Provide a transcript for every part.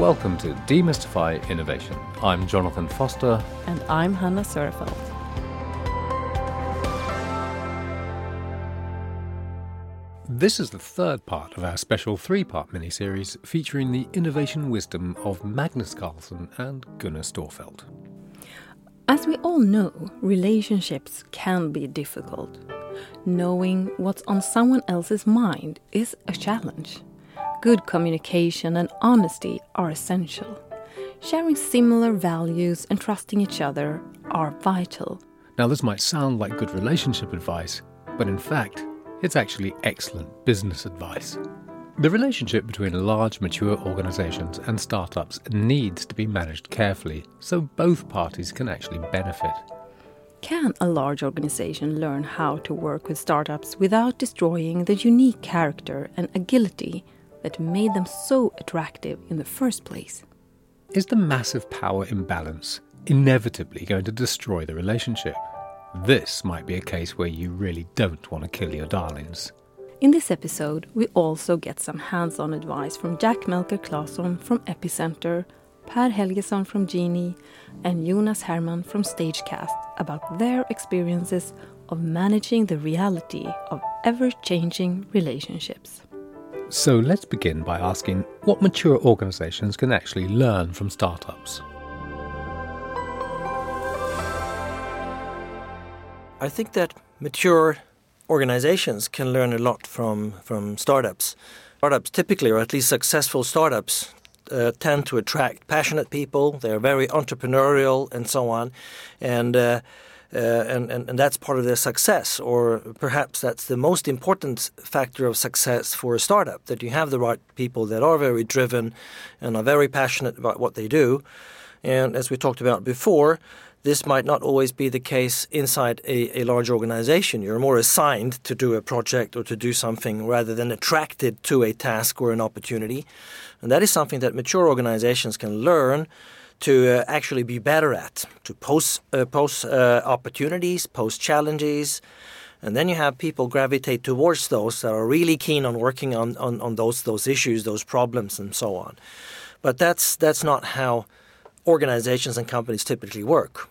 Welcome to Demystify Innovation. I'm Jonathan Foster. And I'm Hanna Sörefelt. This is the third part of our special three part mini-series featuring the innovation wisdom of Magnus Karlsson and Gunnar Storfeldt. As we all know, relationships can be difficult. Knowing what's on someone else's mind is a challenge. Good communication and honesty are essential. Sharing similar values and trusting each other are vital. Now, this might sound like good relationship advice, but in fact, it's actually excellent business advice. The relationship between large, mature organizations and startups needs to be managed carefully so both parties can actually benefit. Can a large organization learn how to work with startups without destroying the unique character and agility that made them so attractive in the first place? Is the massive power imbalance inevitably going to destroy the relationship? This might be a case where you really don't want to kill your darlings. In this episode, we also get some hands on advice from Jack Melcher Claesson from Epicenter, Pär Helgosson from Djenee, and Jonas Herman from Stagecast about their experiences of managing the reality of ever changing relationships. So let's begin by asking what mature organizations can actually learn from startups. I think that mature organizations can learn a lot from, from startups. Startups typically, or at least successful startups, uh, tend to attract passionate people. They're very entrepreneurial and so on. And uh, Uh, and, and, and that's part of their success, or perhaps that's the most important factor of success for a startup that you have the right people that are very driven and are very passionate about what they do. And as we talked about before, this might not always be the case inside a, a, large organization. You're more assigned to do a project or to do something rather than attracted to a task or an opportunity. And that is something that mature organizations can learn to uh, actually be better at, to post, uh, uh, opportunities, post challenges. And then you have people gravitate towards those that are really keen on working on, on, on those, those issues, those problems, and so on. But that's, that's not how organizations and companies typically work.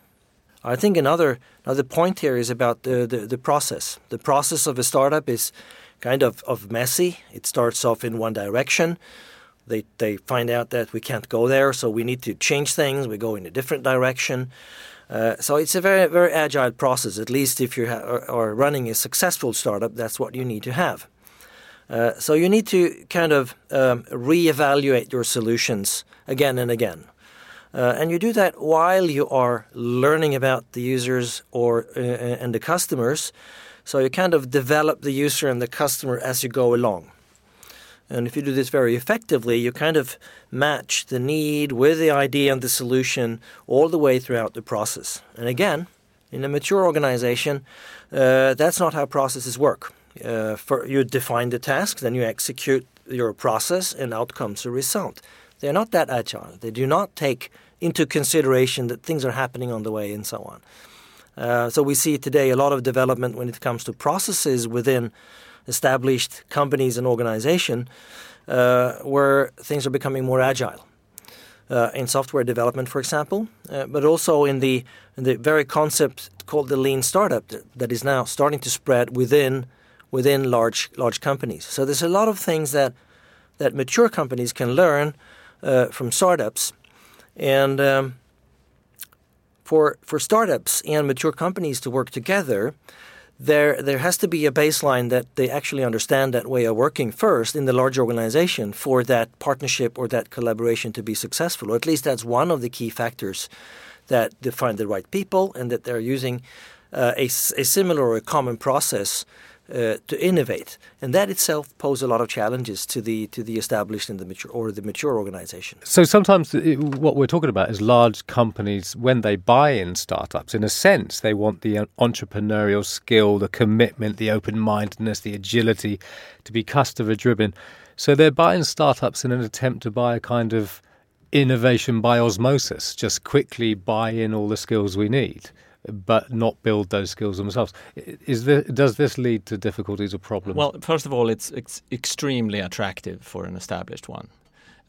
I think another, another point here is about the, the, the process. The process of a startup is kind of, of messy. It starts off in one direction they, they find out that we can't go there, so we need to change things. We go in a different direction. Uh, so it's a very very agile process. At least if you ha- are, running a successful startup, that's what you need to have. Uh, so you need to kind of um, reevaluate your solutions again and again, uh, and you do that while you are learning about the users or uh, and the customers. So you kind of develop the user and the customer as you go along. And if you do this very effectively, you kind of match the need with the idea and the solution all the way throughout the process. And again, in a mature organization, uh, that's not how processes work. Uh, for, you define the task, then you execute your process, and out comes result. They're not that agile. They do not take into consideration that things are happening on the way and so on. Uh, so we see today a lot of development when it comes to processes within established companies and organization uh, where things are becoming more agile. Uh, in software development, for example, uh, but also in the in the very concept called the lean startup that, that is now starting to spread within within large large companies. So there's a lot of things that that mature companies can learn uh, from startups, and um, for for startups and mature companies to work together, there there has to be a baseline that they actually understand that way of working first in the large organization for that partnership or that collaboration to be successful. Or at least that's one of the key factors that define the right people and that they're using uh, a, a similar or a common process uh, to innovate, and that itself poses a lot of challenges to the to the established and the mature or the mature organization. So sometimes it, what we're talking about is large companies when they buy in startups. In a sense, they want the entrepreneurial skill, the commitment, the open mindedness, the agility to be customer driven. So they're buying startups in an attempt to buy a kind of innovation by osmosis, just quickly buy in all the skills we need but not build those skills themselves. Is does this lead to difficulties or problems? Well, first of all, it's, it's extremely attractive for an established one.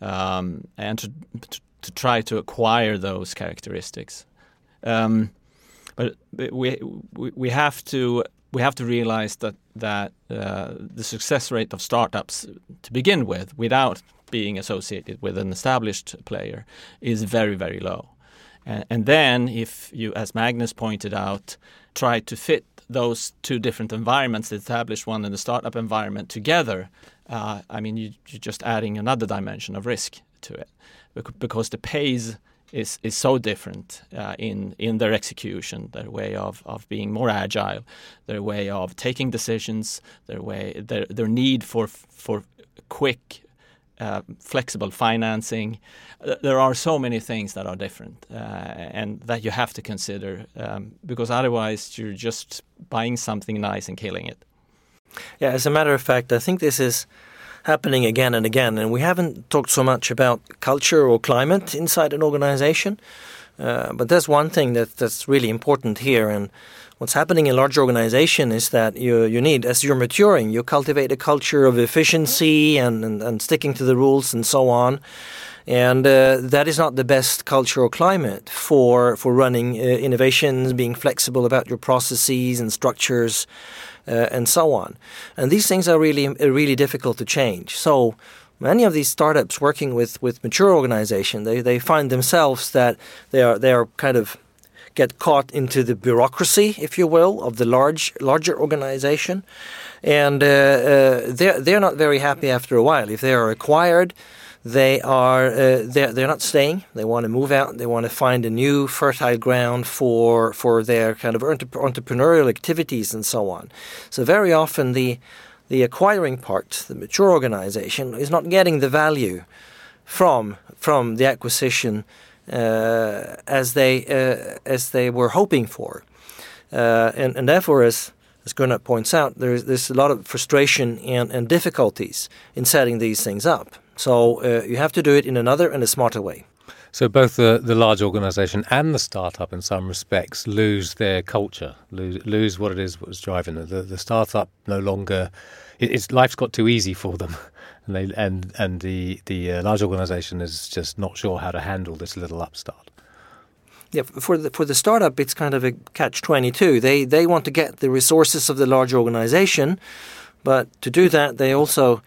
um, and to, to, to try to acquire those characteristics. Um, but we, we we have to we have to realize that that uh, the success rate of startups to begin with, without being associated with an established player, is very very low. And, then, if you, as Magnus pointed out, try to fit those two different environments, the established one and the startup environment, together, uh, I mean, you, you're just adding another dimension of risk to it because the pace is is so different uh, in in their execution, their way of, of being more agile, their way of taking decisions, their way their their need for for quick. Uh, flexible financing. There are so many things that are different, uh, and that you have to consider um, because otherwise you're just buying something nice and killing it. Yeah, as a matter of fact, I think this is happening again and again. And we haven't talked so much about culture or climate inside an organization. Uh, but there's one thing that, that's really important here. And what's happening in large organization is that you, you need, as you're maturing, you cultivate a culture of efficiency and, and, and sticking to the rules and so on. And uh, that is not the best cultural climate for, for running uh, innovations, being flexible about your processes and structures uh, and so on. And these things are really really difficult to change. So many of these startups working with with mature organization, they they find themselves that they are they are kind of get caught into the bureaucracy, if you will, of the large larger organization, and uh, uh, they're they're not very happy after a while if they are acquired they are uh, they're, they're not staying. They want to move out. They want to find a new fertile ground for for their kind of entrepreneurial activities and so on. So very often the the acquiring part, the mature organization, is not getting the value from from the acquisition as they uh, as they were hoping for, uh, and and therefore as as Gunnar points out, there's there's a lot of frustration and, and difficulties in setting these things up. So uh, you have to do it in another and a smarter way. So both the, the large organization and the startup, in some respects, lose their culture, lose, lose what it is what's driving them. The, the startup no longer, it, it's life's got too easy for them, and they and and the the uh, large organization is just not sure how to handle this little upstart. Yeah, for the for the startup, it's kind of a catch twenty two. They they want to get the resources of the large organization, but to do that, they also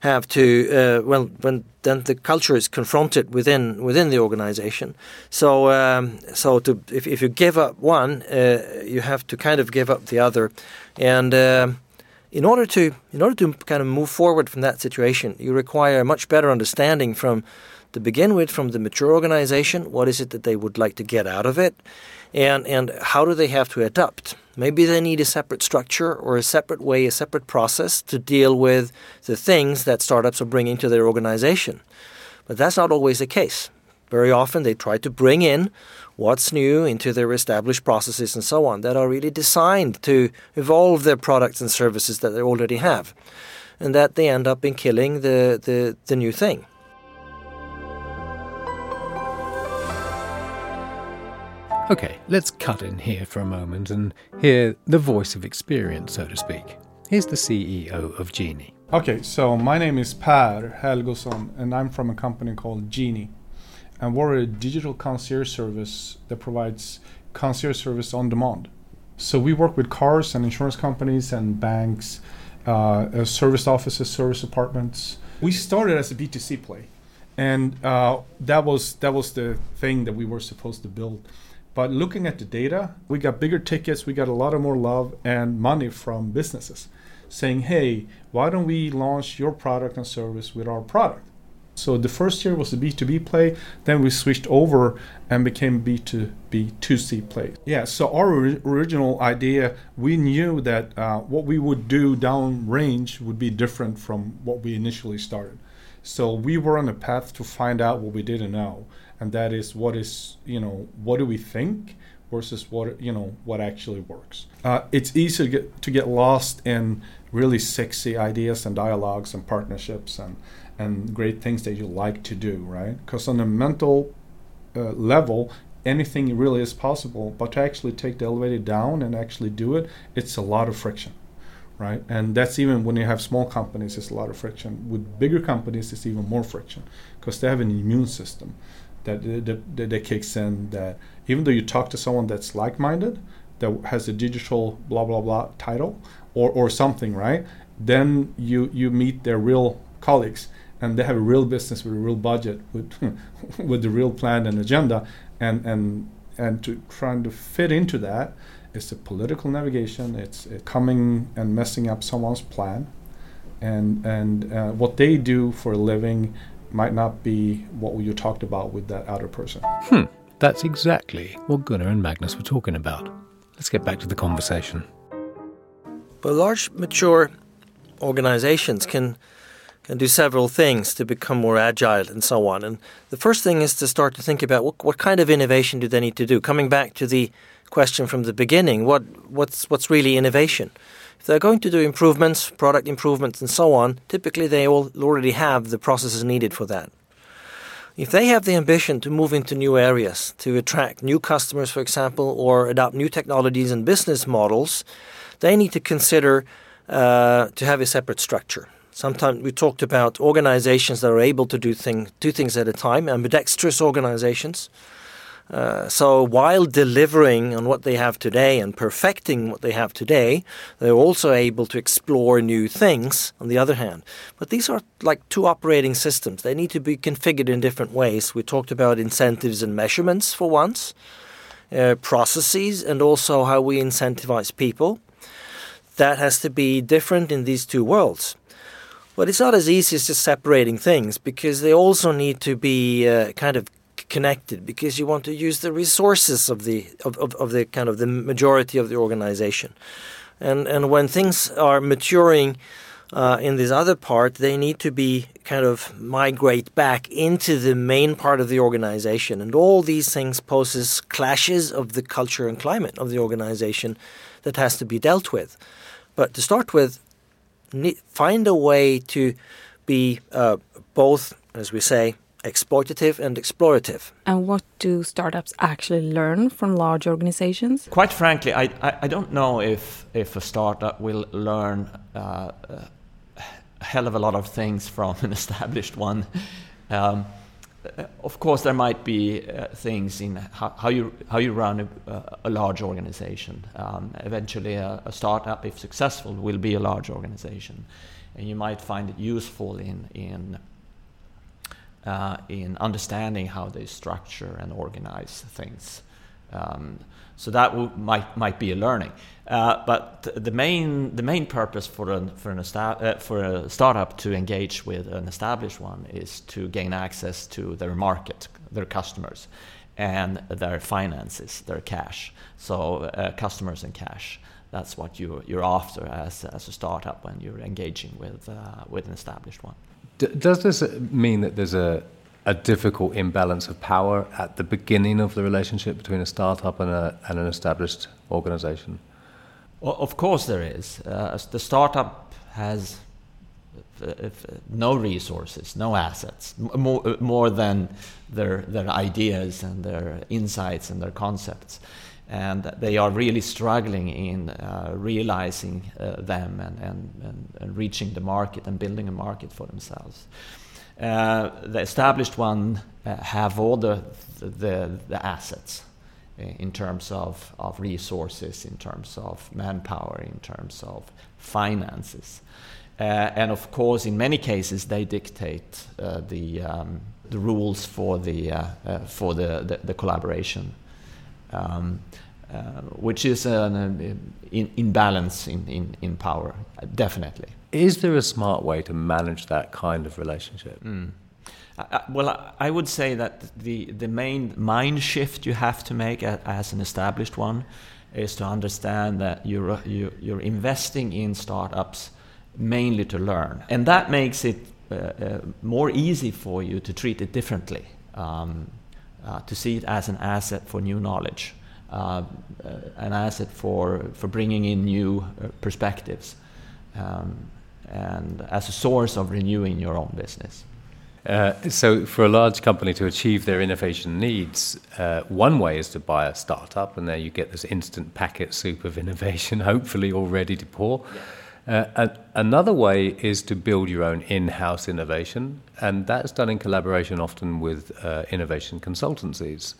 have to uh, well when then the culture is confronted within within the organization. So um, so to if if you give up one, uh, you have to kind of give up the other, and. Uh, in order to in order to kind of move forward from that situation, you require a much better understanding from to begin with from the mature organization. What is it that they would like to get out of it, and and how do they have to adapt? Maybe they need a separate structure or a separate way, a separate process to deal with the things that startups are bringing to their organization. But that's not always the case. Very often they try to bring in what's new into their established processes and so on that are really designed to evolve their products and services that they already have. And that they end up in killing the, the, the new thing. Okay, let's cut in here for a moment and hear the voice of experience, so to speak. Here's the CEO of Djenee. Okay, so my name is Pär Helgosson, and I'm from a company called Djenee. And we're a digital concierge service that provides concierge service on demand. So we work with cars and insurance companies and banks, uh, uh service offices, service apartments. We started as a B2C play, and uh, that was that was the thing that we were supposed to build. But looking at the data, we got bigger tickets, we got a lot of more love and money from businesses saying, hey, why don't we launch your product and service with our product? So the first year was a B2B play, then we switched over and became B2B 2C play. Yeah, so our original idea, we knew that uh, what we would do down range would be different from what we initially started. So we were on a path to find out what we didn't know and that is what is you know what do we think versus what you know what actually works. Uh, it's easy to get to get lost in really sexy ideas and dialogues and partnerships and and great things that you like to do, right? Because on a mental uh, level, anything really is possible, but to actually take the elevator down and actually do it, it's a lot of friction, right? And that's even when you have small companies, it's a lot of friction. With bigger companies, it's even more friction because they have an immune system that, that, that kicks in. That even though you talk to someone that's like-minded, that has a digital blah blah blah title or or something, right? Then you you meet their real colleagues and they have a real business with a real budget with with the real plan and agenda and and and to trying to fit into that it's a political navigation. It's, coming and messing up someone's plan, and and uh, what they do for a living might not be what you talked about with that other person. Hmm. That's exactly what Gunnar and Magnus were talking about. Let's get back to the conversation. But large, mature organizations can can do several things to become more agile and so on. And the first thing is to start to think about what, what kind of innovation do they need to do. Coming back to the question from the beginning. What what's what's really innovation? If they're going to do improvements, product improvements, and so on, typically they all already have the processes needed for that. If they have the ambition to move into new areas, to attract new customers, for example, or adopt new technologies and business models, they need to consider uh, to have a separate structure. Sometimes we talked about organizations that are able to do, thing, do things at a time, ambidextrous organizations. Uh, so while delivering on what they have today and perfecting what they have today, they're also able to explore new things on the other hand. But these are like two operating systems. They need to be configured in different ways. We talked about incentives and measurements for once, uh, processes, and also how we incentivize people. That has to be different in these two worlds. But it's not as easy as just separating things because they also need to be uh, kind of connected because you want to use the resources of the of, of, of the kind of the majority of the organization. And and when things are maturing uh, in this other part, they need to be kind of migrate back into the main part of the organization. And all these things poses clashes of the culture and climate of the organization that has to be dealt with. But to start with, find a way to be uh, both, as we say, exploitative and explorative. And what do startups actually learn from large organizations? Quite frankly, I, I, I don't know if, if a startup will learn uh, a hell of a lot of things from an established one. Um, of course, there might be uh, things in how, how, you how you run a, a large organization. Um, eventually, a, a, startup, if successful, will be a large organization, and you might find it useful in in uh, in understanding how they structure and organize things. Um, so that w- might might be a learning. Uh, but the main the main purpose for an for an esta- uh, for a startup to engage with an established one is to gain access to their market, their customers, and their finances, their cash. So uh, customers and cash. That's what you you're after as as a startup when you're engaging with uh, with an established one. D- does this mean that there's a, a difficult imbalance of power at the beginning of the relationship between a startup and, a, and an established organization? Well, of course, there is. Uh, the startup has uh, no resources, no assets, more, uh, more than their, their ideas and their insights and their concepts and they are really struggling in uh, realizing uh, them and, and, and, reaching the market and building a market for themselves. Uh, the established one uh, have all the, the, the, assets in terms of, of resources, in terms of manpower, in terms of finances. Uh, and of course, in many cases, they dictate uh, the, um, the rules for the, for the, the, the collaboration um, uh, which is an in, imbalance in, in, in power, definitely. Is there a smart way to manage that kind of relationship? Mm. I, well, I would say that the, the main mind shift you have to make as an established one is to understand that you're, you're investing in startups mainly to learn. And that makes it uh, uh, more easy for you to treat it differently. Um, uh, to see it as an asset for new knowledge, uh, an asset for, for bringing in new uh, perspectives, um, and as a source of renewing your own business. Uh, so, for a large company to achieve their innovation needs, uh, one way is to buy a startup, and there you get this instant packet soup of innovation, hopefully all ready to pour. Yeah. Uh, another way is to build your own in house innovation, and that's done in collaboration often with uh, innovation consultancies.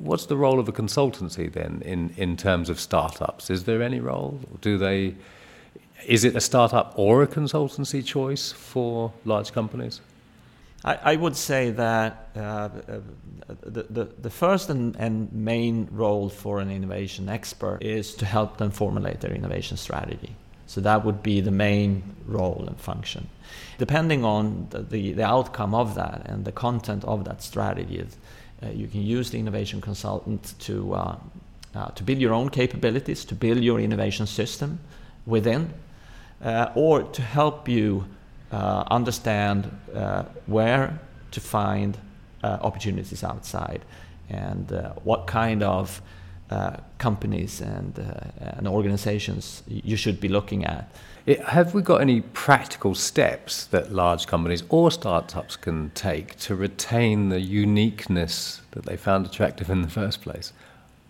What's the role of a consultancy then in, in terms of startups? Is there any role? Do they, is it a startup or a consultancy choice for large companies? I, I would say that uh, the, the, the, first and, and main role for an innovation expert is to help them formulate their innovation strategy. So that would be the main role and function. Depending on the, the, the outcome of that and the content of that strategy, uh, you can use the innovation consultant to, uh, uh, to build your own capabilities, to build your innovation system within, uh, or to help you uh, understand uh, where to find opportunities outside and what kind of Uh, companies and, uh, and organizations you should be looking at. It, have we got any practical steps that large companies or startups can take to retain the uniqueness that they found attractive in the first place?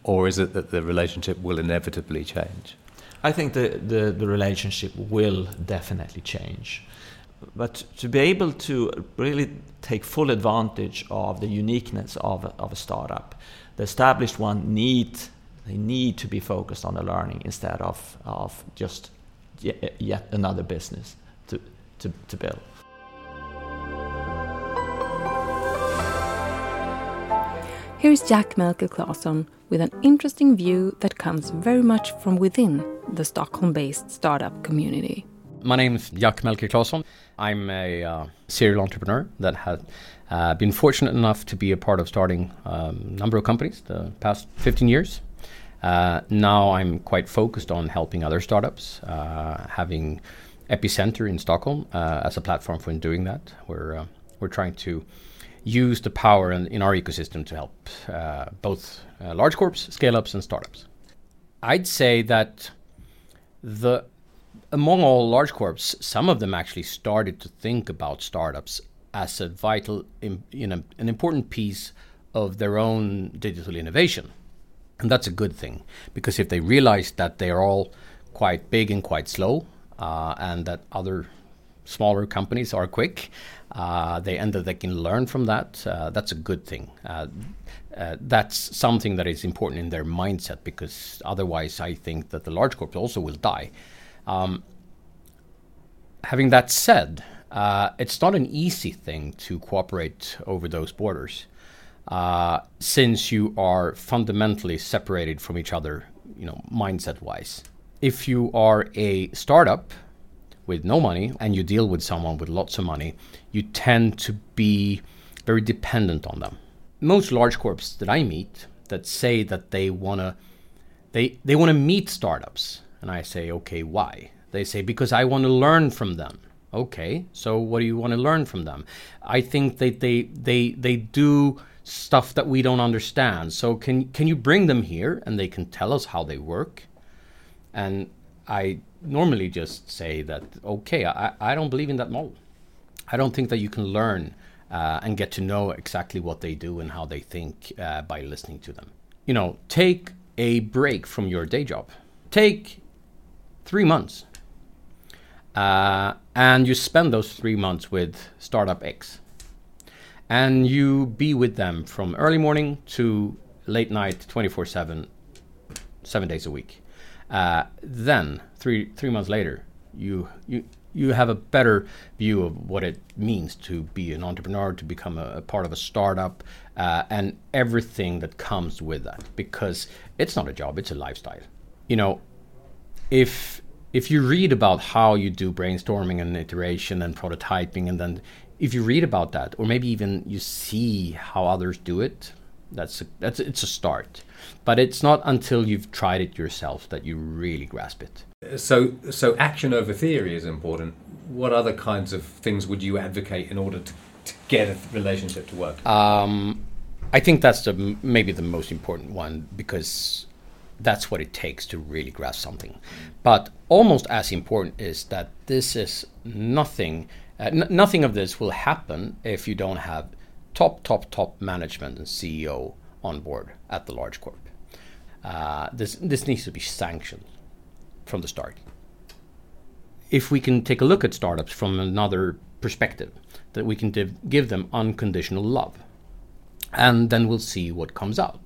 Or is it that the relationship will inevitably change? I think the, the, the relationship will definitely change but to be able to really take full advantage of the uniqueness of of a startup, the established one need they need to be focused on the learning instead of, of just yet, yet another business to, to, to build. Here's Jack Melcher Claesson with an interesting view that comes very much from within the Stockholm based startup community. My name is Jack Melcher Claesson. I'm a uh, serial entrepreneur that has uh, been fortunate enough to be a part of starting a um, number of companies the past 15 years. Uh, now I'm quite focused on helping other startups, uh, having Epicenter in Stockholm uh, as a platform for doing that. We're, uh, we're trying to use the power in, in our ecosystem to help both large corps, scale ups, and startups. I'd say that the among all large corps, some of them actually started to think about startups as a vital, you know, an important piece of their own digital innovation. And that's a good thing because if they realize that they are all quite big and quite slow, uh, and that other smaller companies are quick, uh, they end up they can learn from that. Uh, that's a good thing. Uh, uh, that's something that is important in their mindset because otherwise, I think that the large corps also will die. Um, having that said, uh, it's not an easy thing to cooperate over those borders, uh, since you are fundamentally separated from each other, you know, mindset-wise. If you are a startup with no money and you deal with someone with lots of money, you tend to be very dependent on them. Most large corps that I meet that say that they wanna they they want to meet startups and I say, okay, why? They say, because I want to learn from them. Okay, so what do you want to learn from them? I think that they, they, they do stuff that we don't understand. So can, can you bring them here and they can tell us how they work? And I normally just say that, okay, I, I don't believe in that model. I don't think that you can learn uh, and get to know exactly what they do and how they think uh, by listening to them. You know, take a break from your day job. Take three months. Uh, and you spend those three months with Startup X. And you be with them from early morning to late night, 24 7, seven days a week. Uh, then, three, three months later, you, you, you have a better view of what it means to be an entrepreneur, to become a, a part of a startup, uh, and everything that comes with that. Because it's not a job, it's a lifestyle. You know, if if you read about how you do brainstorming and iteration and prototyping and then if you read about that or maybe even you see how others do it that's a, that's it's a start. But it's not until you've tried it yourself that you really grasp it. So so action over theory is important. What other kinds of things would you advocate in order to, to get a relationship to work? Um, i think that's the maybe the most important one because that's what it takes to really grasp something. But almost as important is that this is nothing. Uh, nothing of this will happen if you don't have top, top, top management and CEO on board at the large corp. Uh, this this needs to be sanctioned from the start. if we can take a look at startups from another perspective, that we can div- give them unconditional love, and then we'll see what comes out.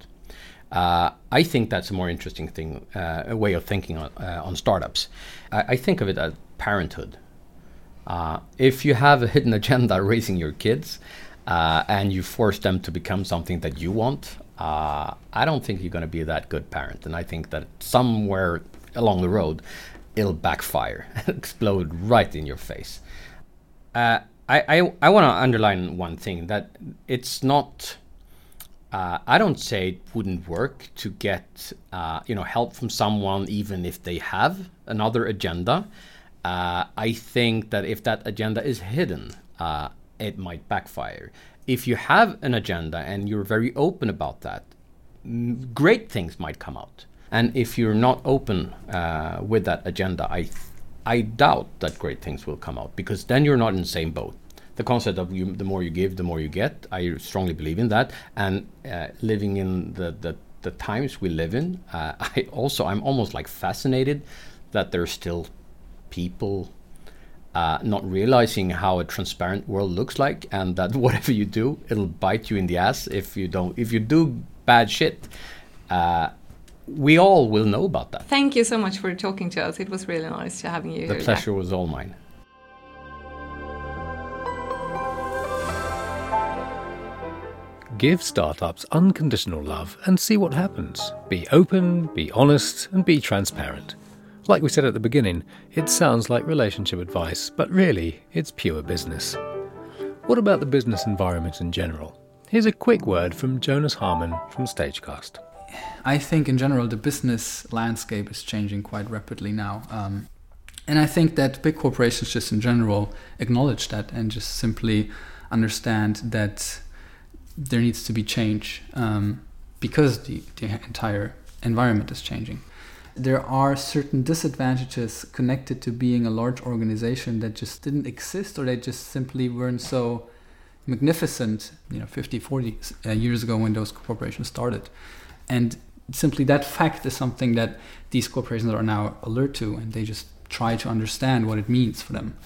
Uh, I think that's a more interesting thing, uh, a way of thinking on, uh, on startups. I, I, think of it as parenthood. Uh, if you have a hidden agenda raising your kids uh, and you force them to become something that you want, uh, I don't think you're going to be that good parent. And I think that somewhere along the road, it'll backfire, explode right in your face. I, I, I want to underline one thing that it's not uh, I don't say it wouldn't work to get uh, you know help from someone even if they have another agenda. Uh, I think that if that agenda is hidden, uh, it might backfire. If you have an agenda and you're very open about that, great things might come out. And if you're not open uh, with that agenda, I I doubt that great things will come out because then you're not in the same boat the concept of you, the more you give, the more you get. I strongly believe in that. And uh, living in the, the, the times we live in, uh, I also I'm almost like fascinated that there's still people uh, not realizing how a transparent world looks like, and that whatever you do, it'll bite you in the ass if you don't. If you do bad shit, uh, we all will know about that. Thank you so much for talking to us. It was really nice to having you. The pleasure was all mine. Give startups unconditional love and see what happens. Be open, be honest, and be transparent. Like we said at the beginning, it sounds like relationship advice, but really, it's pure business. What about the business environment in general? Here's a quick word from Jonas Herman from Stagecast. I think in general the business landscape is changing quite rapidly now. Um, and I think that big corporations just in general acknowledge that and just simply understand that there needs to be change um, because the, the entire environment is changing. There are certain disadvantages connected to being a large organization that just didn't exist or they just simply weren't so magnificent, you know, 50, 40 uh, years ago when those corporations started. And simply that fact is something that these corporations are now alert to and they just try to understand what it means for them.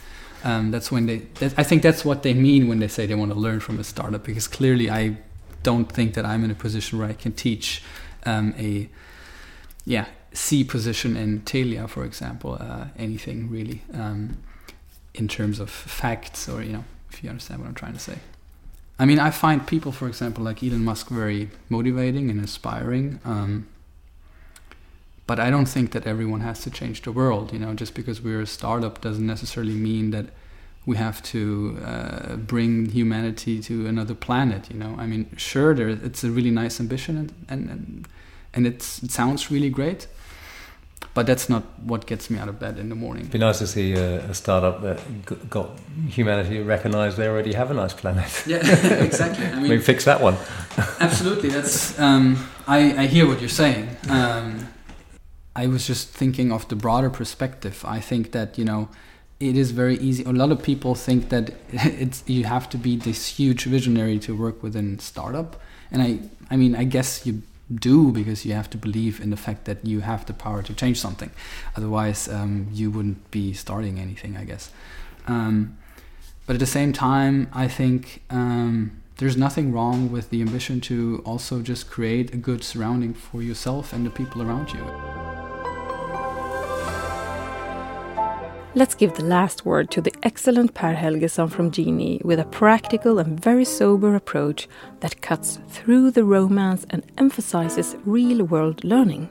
Um, that's when they. That, I think that's what they mean when they say they want to learn from a startup. Because clearly, I don't think that I'm in a position where I can teach um, a yeah C position in Telia, for example, uh, anything really um, in terms of facts or you know if you understand what I'm trying to say. I mean, I find people, for example, like Elon Musk, very motivating and inspiring. Um, but I don't think that everyone has to change the world. You know, just because we're a startup doesn't necessarily mean that we have to uh, bring humanity to another planet. You know, I mean, sure, there, it's a really nice ambition, and and and, it sounds really great. But that's not what gets me out of bed in the morning. It'd be nice to see a, a startup that got humanity recognized they already have a nice planet. Yeah, exactly. I mean, we fix that one. absolutely. That's. Um, I, I hear what you're saying. Um, I was just thinking of the broader perspective. I think that you know it is very easy. A lot of people think that it's you have to be this huge visionary to work within startup, and I I mean I guess you do because you have to believe in the fact that you have the power to change something. Otherwise, um, you wouldn't be starting anything. I guess. Um, but at the same time, I think um, there's nothing wrong with the ambition to also just create a good surrounding for yourself and the people around you. Let's give the last word to the excellent Pär Helgosson from Djenee with a practical and very sober approach that cuts through the romance and emphasizes real world learning.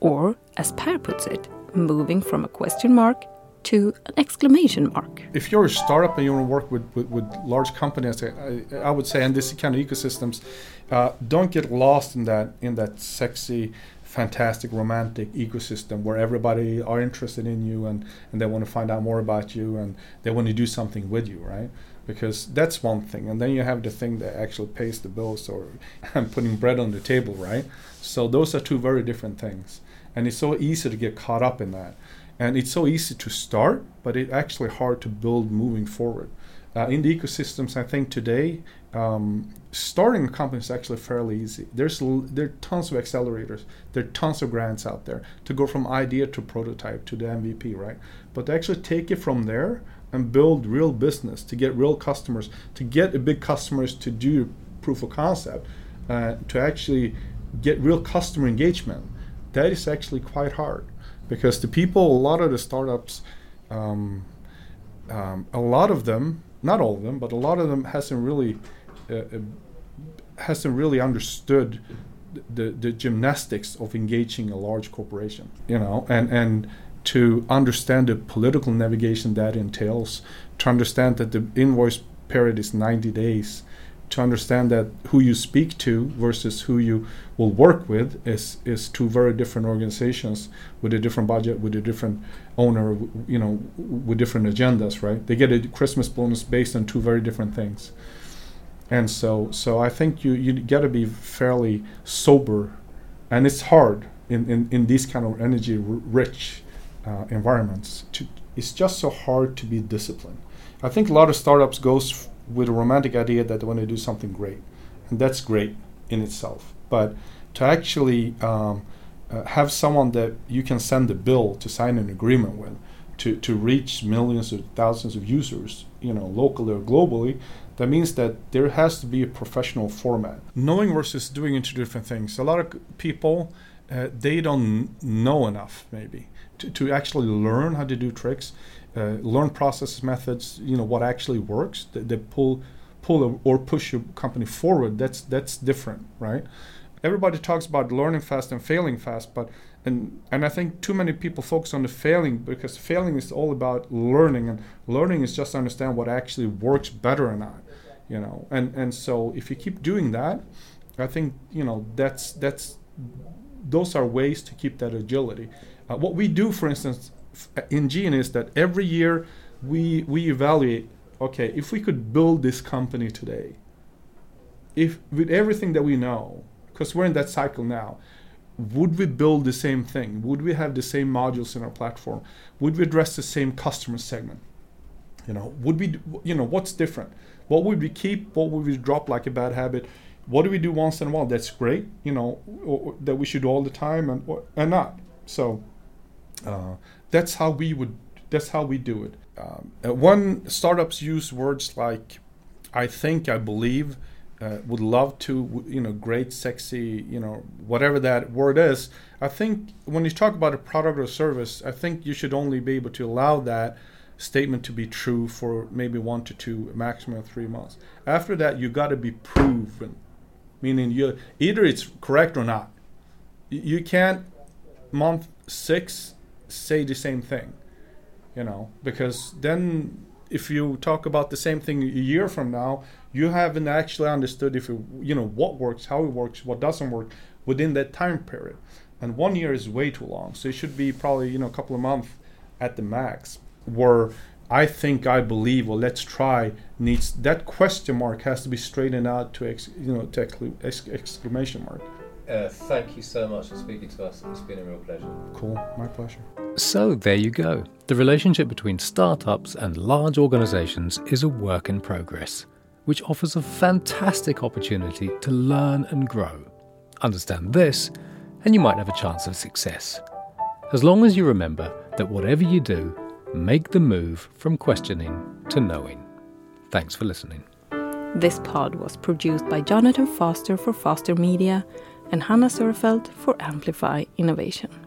Or, as Pär puts it, moving from a question mark to an exclamation mark. If you're a startup and you want to work with, with, with large companies, I, I, would say, and this kind of ecosystems, uh, don't get lost in that in that sexy fantastic romantic ecosystem where everybody are interested in you and, and they want to find out more about you and they want to do something with you right? Because that's one thing. And then you have the thing that actually pays the bills or putting bread on the table right? So those are two very different things. And it's so easy to get caught up in that. And it's so easy to start but it's actually hard to build moving forward. Uh, in the ecosystems i think today um, starting a company is actually fairly easy. There's there are tons of accelerators, there are tons of grants out there to go from idea to prototype to the MVP, right? But to actually take it from there and build real business, to get real customers, to get a big customers to do proof of concept, uh, to actually get real customer engagement, that is actually quite hard because the people, a lot of the startups, um, um, a lot of them, not all of them, but a lot of them hasn't really Uh, uh, hasn't really understood the, the gymnastics of engaging a large corporation, you know, and and to understand the political navigation that entails, to understand that the invoice period is 90 days, to understand that who you speak to versus who you will work with is is two very different organizations with a different budget, with a different owner, you know, with different agendas, right? They get a Christmas bonus based on two very different things and so so I think you you got to be fairly sober, and it's hard in in, in these kind of energy rich uh, environments. To it's just so hard to be disciplined. I think a lot of startups goes f- with a romantic idea that they want to do something great, and that's great in itself. But to actually um, uh, have someone that you can send a bill to sign an agreement with, to, to reach millions or thousands of users, you know, locally or globally, that means that there has to be a professional format. Knowing versus doing into different things. A lot of people, uh, they don't know enough maybe to, to actually learn how to do tricks, uh, learn processes, methods. You know what actually works. They, they pull, pull or push your company forward. That's that's different, right? Everybody talks about learning fast and failing fast, but and and I think too many people focus on the failing because failing is all about learning, and learning is just to understand what actually works better or not you know. And and so if you keep doing that i think you know that's that's those are ways to keep that agility. Uh, what we do for instance in Djenee is that every year we we evaluate okay if we could build this company today if with everything that we know because we're in that cycle now would we build the same thing would we have the same modules in our platform would we address the same customer segment you know would we you know what's different what would we keep? What would we drop like a bad habit? What do we do once in a while? That's great, you know, or, or that we should do all the time and or, and not. So uh, that's how we would. That's how we do it. Um, uh, one startups use words like "I think," "I believe," uh, "would love to," you know, "great," "sexy," you know, whatever that word is. I think when you talk about a product or service, I think you should only be able to allow that statement to be true for maybe one to two, maximum three months. After that, you got to be proven, meaning you either it's correct or not. You can't month six say the same thing, you know, because then if you talk about the same thing a year from now, you haven't actually understood if it, you know what works, how it works, what doesn't work within that time period. And one year is way too long, so it should be probably you know a couple of months at the max where I think, I believe, or let's try needs that question mark has to be straightened out to ex, you know to excla- exclamation mark. Uh, thank you so much for speaking to us. It's been a real pleasure. Cool, my pleasure. So there you go. The relationship between startups and large organizations is a work in progress, which offers a fantastic opportunity to learn and grow. Understand this, and you might have a chance of success. As long as you remember that whatever you do, make the move from questioning to knowing. Thanks for listening. This pod was produced by Jonathan Foster for Foster Media and Hanna Sörefelt for Amplify Innovation.